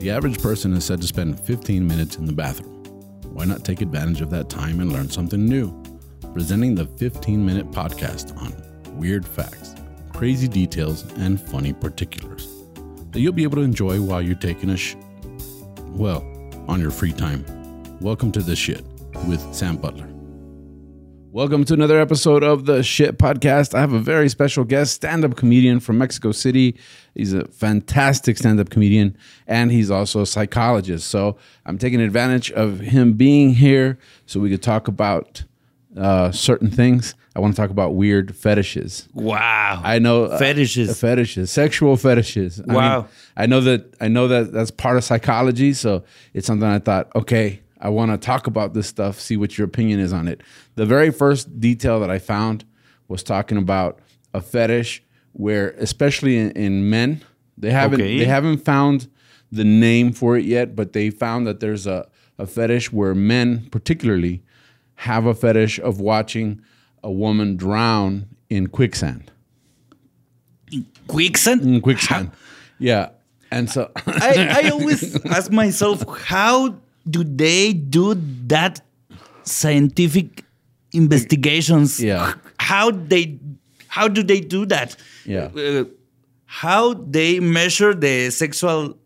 The average person is said to spend 15 minutes in the bathroom. Why not take advantage of that time and learn something new? Presenting the 15 minute podcast on weird facts, crazy details, and funny particulars that you'll be able to enjoy while you're taking a sh. Well, on your free time. Welcome to The Shit with Sam Butler. Welcome to another episode of the Shit Podcast. I have a very special guest, stand up comedian from Mexico City. He's a fantastic stand up comedian and he's also a psychologist. So I'm taking advantage of him being here so we could talk about uh, certain things. I want to talk about weird fetishes. Wow. I know uh, Fetishes. fetishes, sexual fetishes. I Wow. mean, I know that I know that that's part of psychology, so it's something I thought, okay, I want to talk about this stuff, see what your opinion is on it. The very first detail that I found was talking about a fetish where especially in, in men, they haven't Okay. they haven't found the name for it yet, but they found that there's a, a fetish where men particularly have a fetish of watching a woman drown in quicksand. Quicksand? In quicksand. Yeah. And so I, I always ask myself, how do they do that scientific investigations? Yeah. How they how do they do that? Yeah. Uh, how they measure the sexual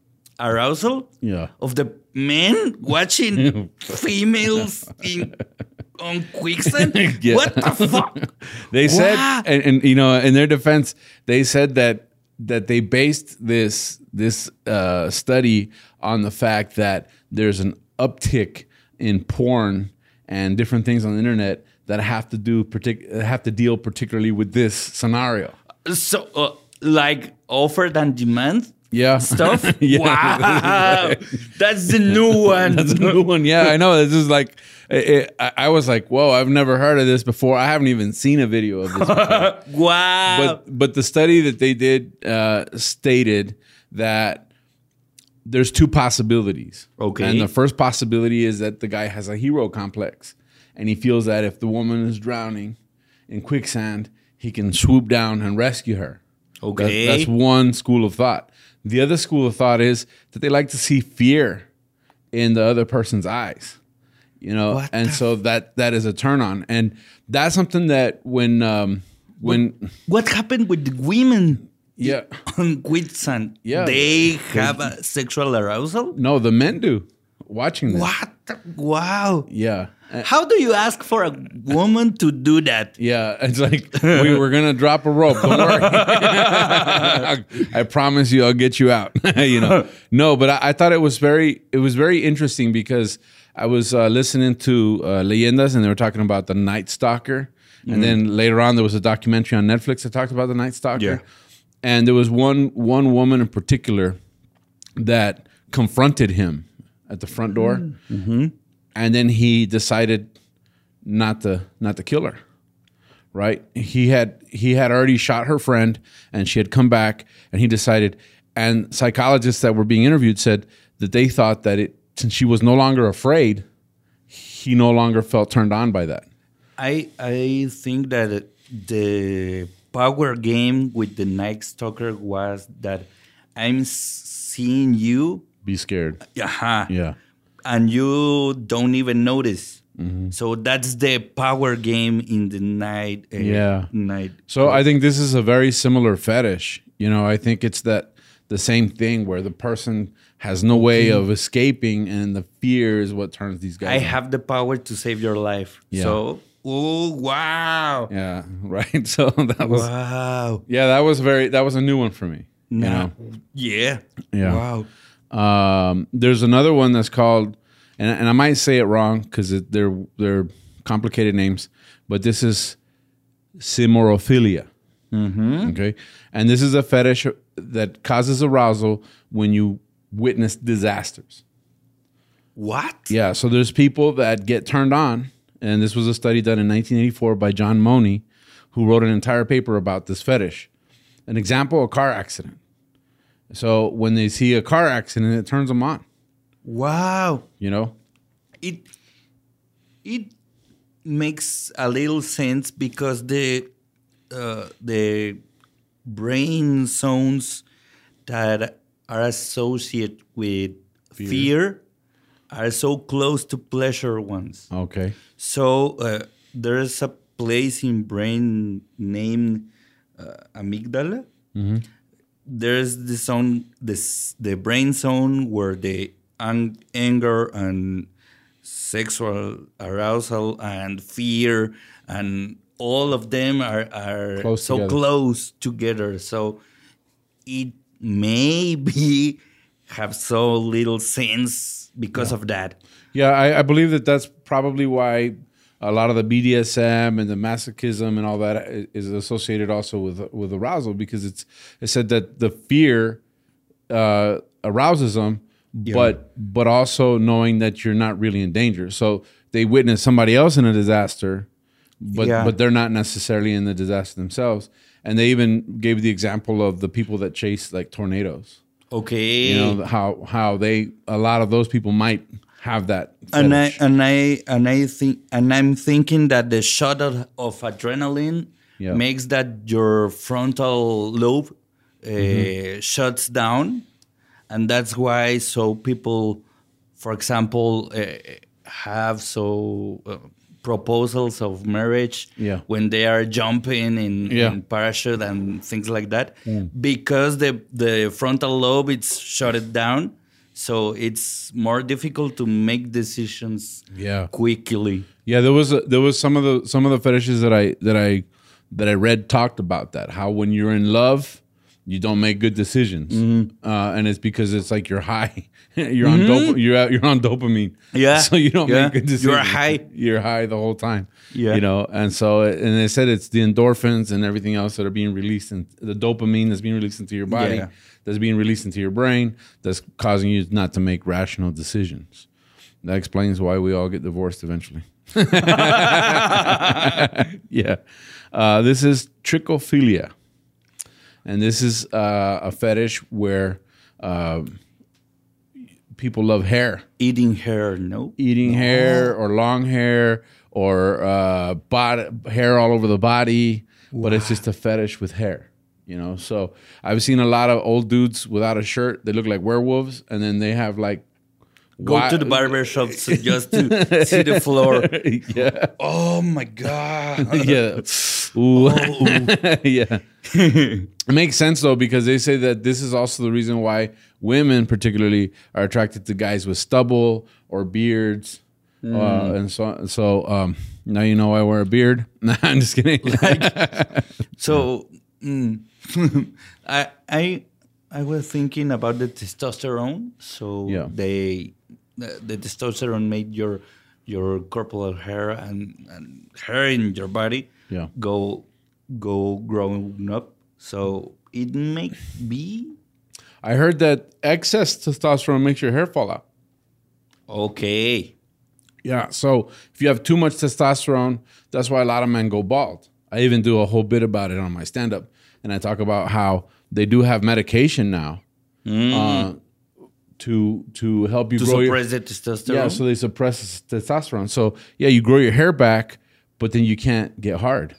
arousal Yeah. of the men watching females in on quicksand? Yeah. What the fuck? they said and, and you know, in their defense, they said that that they based this this uh, study on the fact that there's an uptick in porn and different things on the internet that have to do partic- have to deal particularly with this scenario. So, uh, like offer and demand Yeah. stuff? Yeah. Wow. That's the new one. That's a new one. Yeah, I know. This is like, it, it- I, I was like, whoa, I've never heard of this before. I haven't even seen a video of this. Wow. but but the study that they did uh, stated that there's two possibilities. Okay. and the first possibility is that the guy has a hero complex, and he feels that if the woman is drowning in quicksand, he can swoop down and rescue her. That- Okay. that's one school of thought. The other school of thought is that they like to see fear in the other person's eyes. You know, What and so that that is a turn on, and that's something that when um, when what happened with the women yeah on quicksand? Yeah. They have a sexual arousal? no the men do watching this. What? Wow. Yeah, Uh, How do you ask for a woman to do that? yeah. It's like we were gonna drop a rope. Don't worry. I promise you, I'll get you out. you know, no, but I, I thought it was very it was very interesting because I was uh, listening to uh, leyendas and they were talking about the Night Stalker, and then later on there was a documentary on Netflix that talked about the Night Stalker, Yeah. And there was one one woman in particular that confronted him at the front door, mm-hmm. and then he decided not to not to kill her. Right? He had he had already shot her friend, and she had come back, and he decided. And psychologists that were being interviewed said that they thought that it since she was no longer afraid, he no longer felt turned on by that. I I think that the power game with the Night Stalker was that I'm seeing you, Be scared. uh Yeah. and you don't even notice. Mm-hmm. So that's the power game in the night. uh, Yeah. night. So I think this is a very similar fetish. You know, I think it's that the same thing where the person has no way of escaping, and the fear is what turns these guys. I on. have the power to save your life. Yeah. So, oh wow, Yeah, right. So that was wow, yeah, that was very that was a new one for me. You know, yeah, Yeah. wow. um, there's another one that's called, and, and I might say it wrong because they're they're complicated names, but this is symphorophilia. Okay, and this is a fetish that causes arousal when you witness disasters. What? Yeah, so there's people that get turned on, and this was a study done in 1984 by John Money, who wrote an entire paper about this fetish. An example: a car accident. So when they see a car accident, it turns them on. Wow. You know, It it makes a little sense because the uh, the brain zones that are associated with fear, are so close to pleasure ones. Okay. So uh, there's a place in brain named uh, amygdala. There's the zone, this the brain zone where the ang- anger and sexual arousal and fear and all of them are, are Close so together. close together. So it may be have so little sense because of that. Yeah, I, I believe that that's probably why a lot of the BDSM and the masochism and all that is associated also with with arousal because it's it said that the fear uh, arouses them, but but also knowing that you're not really in danger. So they witness somebody else in a disaster, but Yeah. but they're not necessarily in the disaster themselves. And they even gave the example of the people that chase like tornadoes. Okay. You know how how they a lot of those people might have that. and I and I and I think and I'm thinking that the shot of, of adrenaline Yeah. makes that your frontal lobe uh, Mm-hmm. shuts down, and that's why so people, for example, uh, have so. Uh, proposals of marriage Yeah. when they are jumping in, Yeah. in parachute and things like that mm. because the the frontal lobe it's shut it down so it's more difficult to make decisions Yeah. quickly Yeah, there was a, there was some of the some of the fetishes that I that I that I read talked about that. How when you're in love, you don't make good decisions, uh, and it's because it's like you're high. you're on dop- you're out, you're on dopamine. Yeah. so you don't Yeah. make good decisions. You're high. You're high the whole time. Yeah. you know, and so and they said it's the endorphins and everything else that are being released, and the dopamine that's being released into your body, Yeah. that's being released into your brain, that's causing you not to make rational decisions. That explains why we all get divorced eventually. yeah. Uh, this is trichophilia. And this is uh, a fetish where uh, people love hair, eating hair no eating hair or long hair or uh, body, hair all over the body, but it's just a fetish with hair. You know, so I've seen a lot of old dudes without a shirt. They look like werewolves, and then they have like go wi- to the barber shop just to see the floor yeah, oh my god yeah. Ooh. yeah. It makes sense though because they say that this is also the reason why women particularly are attracted to guys with stubble or beards. Uh, and so so um, now you know I wear a beard. Nah, I'm just kidding. So mm, I I I was thinking about the testosterone. So Yeah. they the, the testosterone made your your corporal hair and, and hair in your body Yeah. go go growing up. So it may be I heard that excess testosterone makes your hair fall out. okay. Yeah. So if you have too much testosterone, that's why a lot of men go bald. I even do a whole bit about it on my stand up. And I talk about how they do have medication now uh, to to help you To grow suppress your the testosterone. Yeah, so they suppress testosterone. So yeah, you grow your hair back, but then you can't get hard.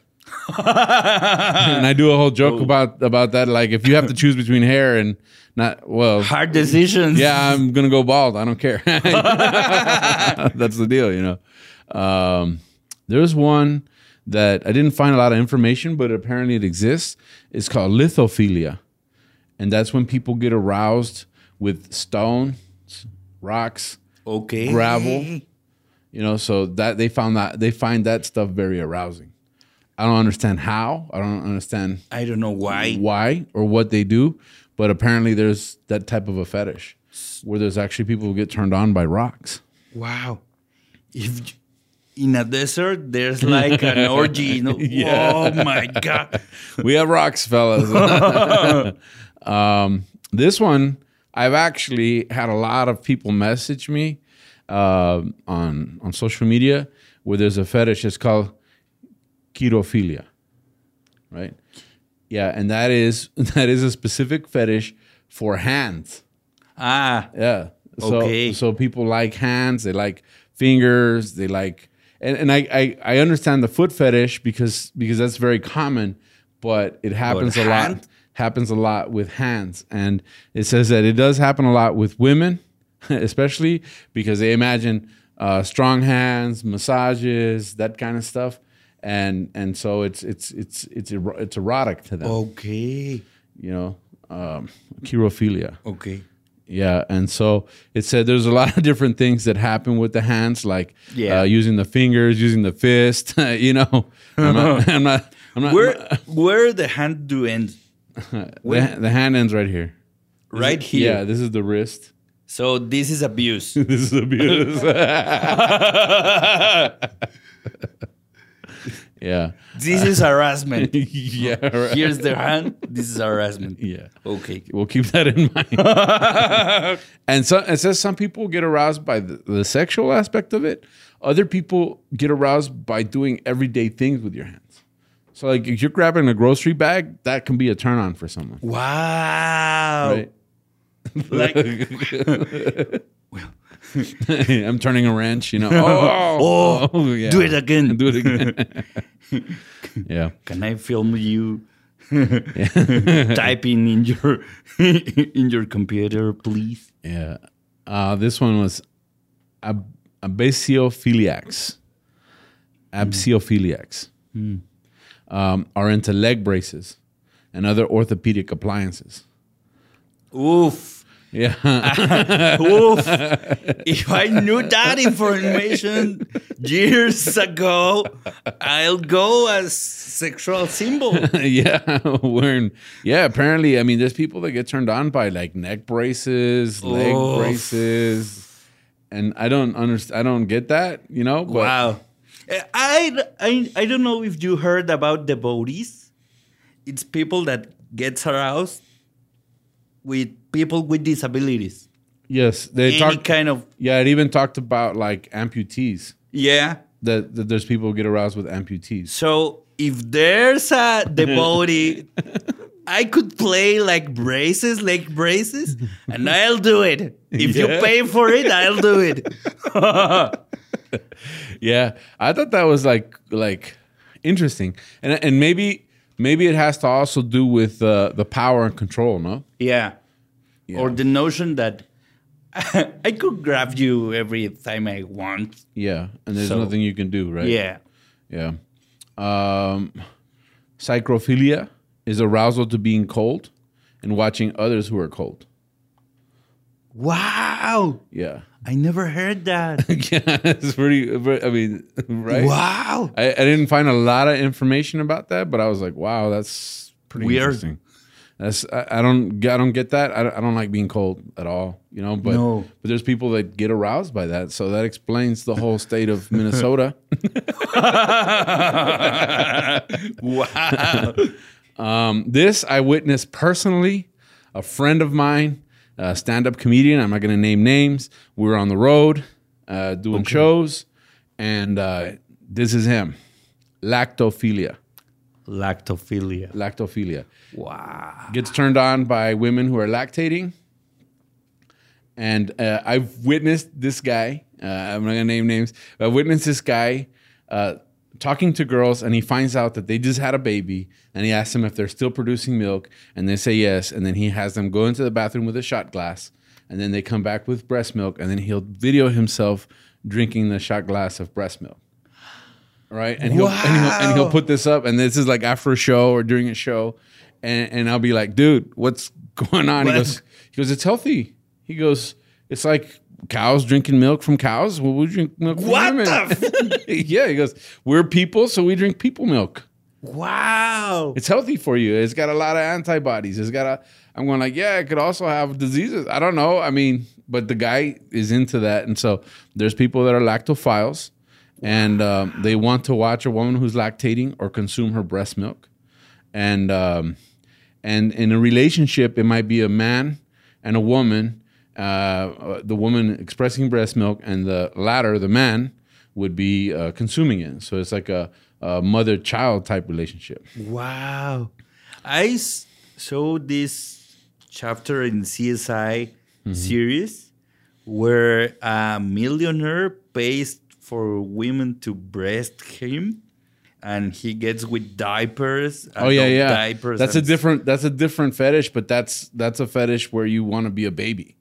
and I do a whole joke about about that. Like if you have to choose between hair and not well Hard decisions. yeah, I'm gonna go bald. I don't care. That's the deal, you know. Um, there's one that I didn't find a lot of information, but apparently it exists. It's called lithophilia, and that's when people get aroused with stones, rocks, Okay. gravel. You know, so that they found that they find that stuff very arousing. I don't understand how. I don't understand I don't know why. why or what they do, but apparently there's that type of a fetish where there's actually people who get turned on by rocks. Wow. If in a desert there's like an orgy, you know? Oh my god. We have rocks, fellas. um, this one, I've actually had a lot of people message me uh, on on social media where there's a fetish. It's called chirophilia, right? Yeah, and that is that is a specific fetish for hands. Ah, Yeah. So, Okay. So people like hands, they like fingers, they like, and, and I, I I understand the foot fetish because because that's very common, but it happens a lot hand? Happens a lot with hands, and it says that it does happen a lot with women, especially because they imagine uh, strong hands, massages, that kind of stuff, and and so it's it's it's it's ero- it's erotic to them. Okay. You know, um, chirophilia. Okay. Yeah, and so it said there's a lot of different things that happen with the hands, like Yeah. uh, using the fingers, using the fist. you know, I'm not, I'm not, I'm not Where where the hand do end? the, the hand ends right here. Right here. Yeah, this is the wrist. So this is abuse. this is abuse. yeah, this is harassment. yeah, right. Here's the hand. This is harassment. yeah. Okay. We'll keep that in mind. and so it says some people get aroused by the, the sexual aspect of it. Other people get aroused by doing everyday things with your hands. So, like, if you're grabbing a grocery bag, that can be a turn on for someone, Wow. right? Like I'm turning a wrench, you know. Oh, oh, yeah. do it again. Do it again. yeah. Can I film you typing in your in your computer, please? Yeah. Uh, this one was ab- abasiophilia,x Abasiophilia,x Um, are into leg braces and other orthopedic appliances. Oof. Yeah. Oof. if I knew that information years ago, I'll go as sexual symbol. yeah. Wearing, yeah. Apparently, I mean, there's people that get turned on by like neck braces, leg Oof. braces. And I don't understand. I don't get that, you know. But Wow. I, I, I don't know if you heard about devotees. It's people that gets aroused with people with disabilities. yes, they talk. kind of Yeah, it even talked about like amputees. yeah. That, that there's people who get aroused with amputees. So if there's a devotee, I could play like braces, leg braces, and I'll do it. If you pay for it, I'll do it. Yeah, I thought that was like like interesting, and and maybe maybe it has to also do with uh, the power and control. No, Yeah. Yeah. Or the notion that I could grab you every time I want. yeah, and there's So- nothing you can do, right? Yeah. yeah. Um, psychrophilia is arousal to being cold and watching others who are cold. Wow. Yeah, I never heard that. yeah, it's pretty. I mean, right? Wow. I, I didn't find a lot of information about that, but I was like, wow, that's pretty Weird. interesting. That's I, I don't I don't get that. I don't, I don't like being cold at all, you know. But No. but there's people that get aroused by that, so that explains the whole state of Minnesota. wow. um, this I witnessed personally. A friend of mine, a stand-up comedian. I'm not going to name names. We were on the road uh, doing shows, and uh, this is him, lactophilia. Lactophilia. Lactophilia. Wow. gets turned on by women who are lactating. And uh, I've witnessed this guy. Uh, I'm not gonna name names. But I've witnessed this guy uh, talking to girls, and he finds out that they just had a baby, and he asks them if they're still producing milk, and they say yes, and then he has them go into the bathroom with a shot glass, and then they come back with breast milk, and then he'll video himself drinking the shot glass of breast milk. Right, and he'll, and he'll and he'll put this up, and this is like after a show or during a show, and and I'll be like, dude, what's going on? He goes, he goes, it's healthy. He goes, it's like cows drinking milk from cows. Well, we drink milk from What women. the yeah, he goes, we're people, so we drink people milk. Wow. It's healthy for you. It's got a lot of antibodies. It's got a. I'm going like, yeah, it could also have diseases. I don't know. I mean, but the guy is into that, and so there's people that are lactophiles, and um, they want to watch a woman who's lactating or consume her breast milk, and um, and in a relationship, it might be a man and a woman. Uh, the woman expressing breast milk, and the latter, the man, would be uh, consuming it. So it's like a, a mother-child type relationship. Wow. I s- saw this chapter in CSI series where a millionaire pays for women to breast him and he gets with diapers. Oh yeah, yeah. Diapers that's a different. That's a different fetish, but that's that's a fetish where you want to be a baby.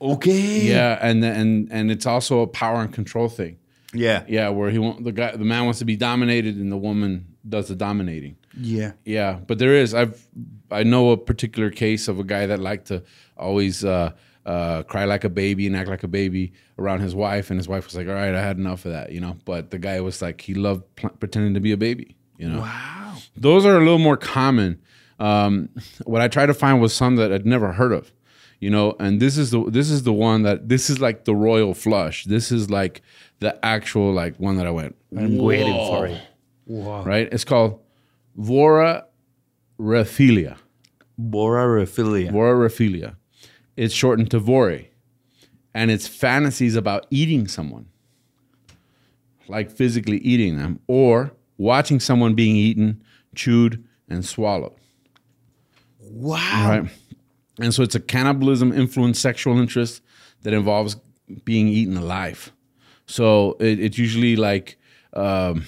Okay. Yeah, and and and it's also a power and control thing. Yeah. Yeah, where he want the guy, the man wants to be dominated, and the woman does the dominating. Yeah. Yeah, but there is. I've I know a particular case of a guy that liked to always uh, uh, cry like a baby and act like a baby around his wife, and his wife was like, "All right, I had enough of that," you know. But the guy was like, he loved pl- pretending to be a baby, you know. Wow. Those are a little more common. Um, what I tried to find was some that I'd never heard of, you know. And this is the this is the one that this is like the royal flush. This is like the actual like one that I went. I'm waiting for it. Wow. Right? It's called voraphilia. Borarophilia. Voraphilia. It's shortened to vore, and it's fantasies about eating someone, like physically eating them, or watching someone being eaten, chewed, and swallowed. wow. Right. And so it's a cannibalism influenced sexual interest that involves being eaten alive. So it, it's usually like um,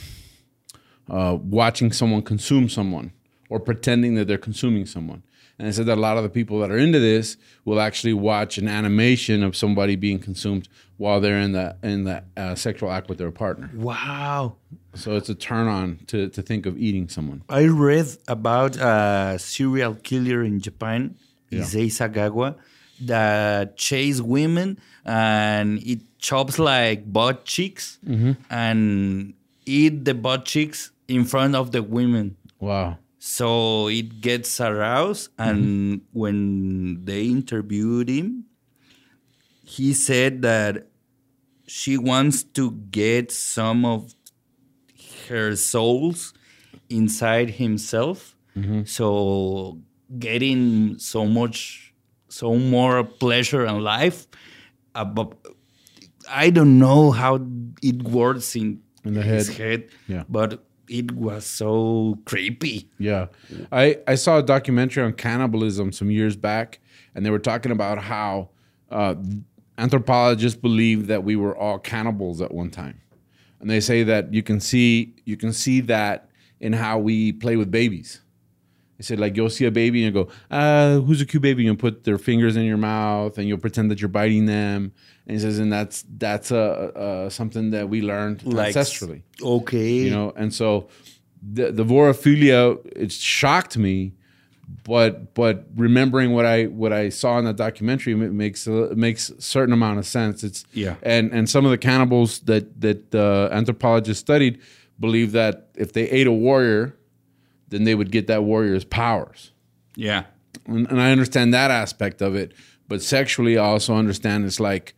uh, watching someone consume someone or pretending that they're consuming someone. And I said that a lot of the people that are into this will actually watch an animation of somebody being consumed while they're in the in the uh, sexual act with their partner. Wow. So it's a turn on to to think of eating someone. I read about a serial killer in Japan, Issei Sagawa, that chase women and it chops like butt cheeks mm-hmm. and eat the butt cheeks in front of the women. Wow. So it gets aroused, mm-hmm. and when they interviewed him, he said that she wants to get some of her souls inside himself. Mm-hmm. So getting so much, so more pleasure and life. Uh, but I don't know how it works in, In the his head. head. Yeah. But it was so creepy. Yeah. I, I saw a documentary on cannibalism some years back, and they were talking about how uh, anthropologists believe that we were all cannibals at one time. And they say that you can see you can see that in how we play with babies. They said like you'll see a baby and you go, uh, who's a cute baby? And put their fingers in your mouth and you'll pretend that you're biting them. And he says, and that's that's uh, uh, something that we learned Like- ancestrally Okay. you know and so the the vorophilia it shocked me but but remembering what i what i saw in that documentary it makes a, makes a certain amount of sense it's Yeah. and and some of the cannibals that that uh, anthropologists studied believe that if they ate a warrior then they would get that warrior's powers Yeah. and, and I understand that aspect of it. But sexually, I also understand it's like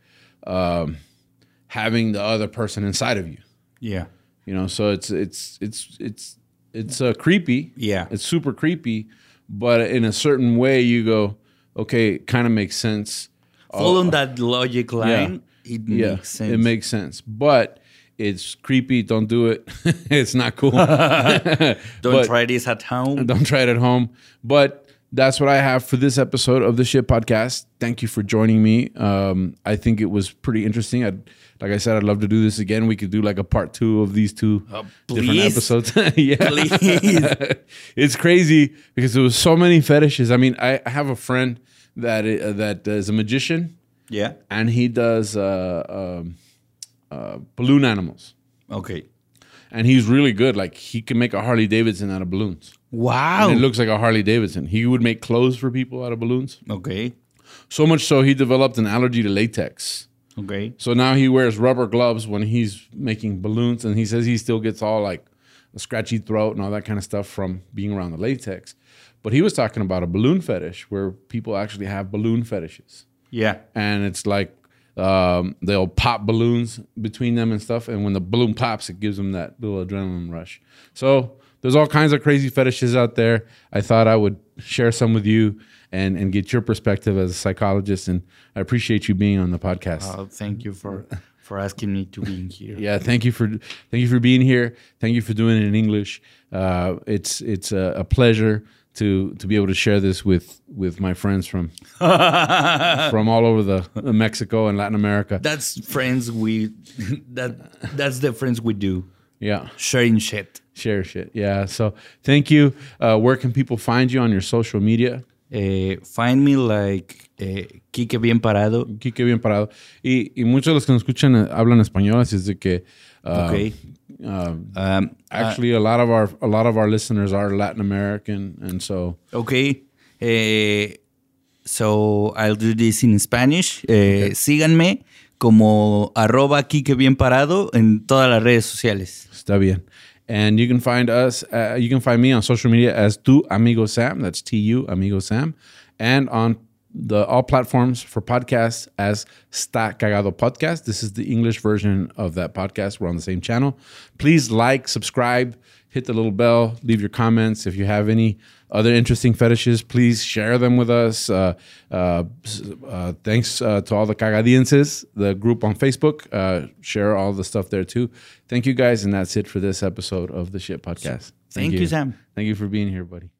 um, having the other person inside of you. Yeah. You know, so it's it's it's it's it's uh, creepy. Yeah. it's super creepy. But in a certain way, you go, okay, it kind of makes sense. Following that logic line, yeah. it Yeah, makes sense. it makes sense. But it's creepy. Don't do it. it's not cool. Don't but- try this at home. Don't try it at home. But that's what I have for this episode of the Shit Podcast. Thank you for joining me. Um, I think it was pretty interesting. I'd, like I said, I'd love to do this again. We could do like a part two of these two different episodes. yeah, Please. it's crazy because there was so many fetishes. I mean, I, I have a friend that uh, that is a magician, Yeah. and he does uh, um, uh, balloon animals, Okay. and he's really good. Like he can make a Harley Davidson out of balloons. Wow. And it looks like a Harley Davidson. He would make clothes for people out of balloons. okay. So much so he developed an allergy to latex. Okay. So now he wears rubber gloves when he's making balloons, and he says he still gets all like a scratchy throat and all that kind of stuff from being around the latex. But he was talking about a balloon fetish where people actually have balloon fetishes, Yeah. and it's like um, they'll pop balloons between them and stuff, and when the balloon pops, it gives them that little adrenaline rush. So there's all kinds of crazy fetishes out there. I thought I would share some with you and and get your perspective as a psychologist, and I appreciate you being on the podcast. Oh, thank you for for asking me to be here. Yeah, thank you for thank you for being here. Thank you for doing it in English. Uh, it's it's a, a pleasure to to be able to share this with with my friends from from all over the Mexico and Latin America. That's friends we that that's the friends we do. Yeah, Sharing shit. share shit. Yeah. So thank you. Uh, where can people find you on your social media? Eh, find me like eh, Quique Bien Parado. Quique bien parado. Y, y muchos de los que nos escuchan eh, hablan español, así es de que. uh, Okay. Uh, Um, actually, a lot of our a lot of our listeners are Latin American, and so Okay. Eh, so I'll do this in Spanish. Eh, Síganme como arroba Quique Bien Parado en todas las redes sociales. está bien. And you can find us. Uh, you can find me on social media as Tu Amigo Sam. That's T U Amigo Sam, and on the all platforms for podcasts as Sta Cagado Podcast. This is the English version of that podcast. We're on the same channel. Please like, subscribe, hit the little bell, leave your comments. If you have any other interesting fetishes, please share them with us. Uh, uh, uh, thanks uh, to all the Cagadienses, the group on Facebook. Uh, share all the stuff there too. Thank you guys, and that's it for this episode of the Shit Podcast. Thank you, Sam. Thank you for being here, buddy.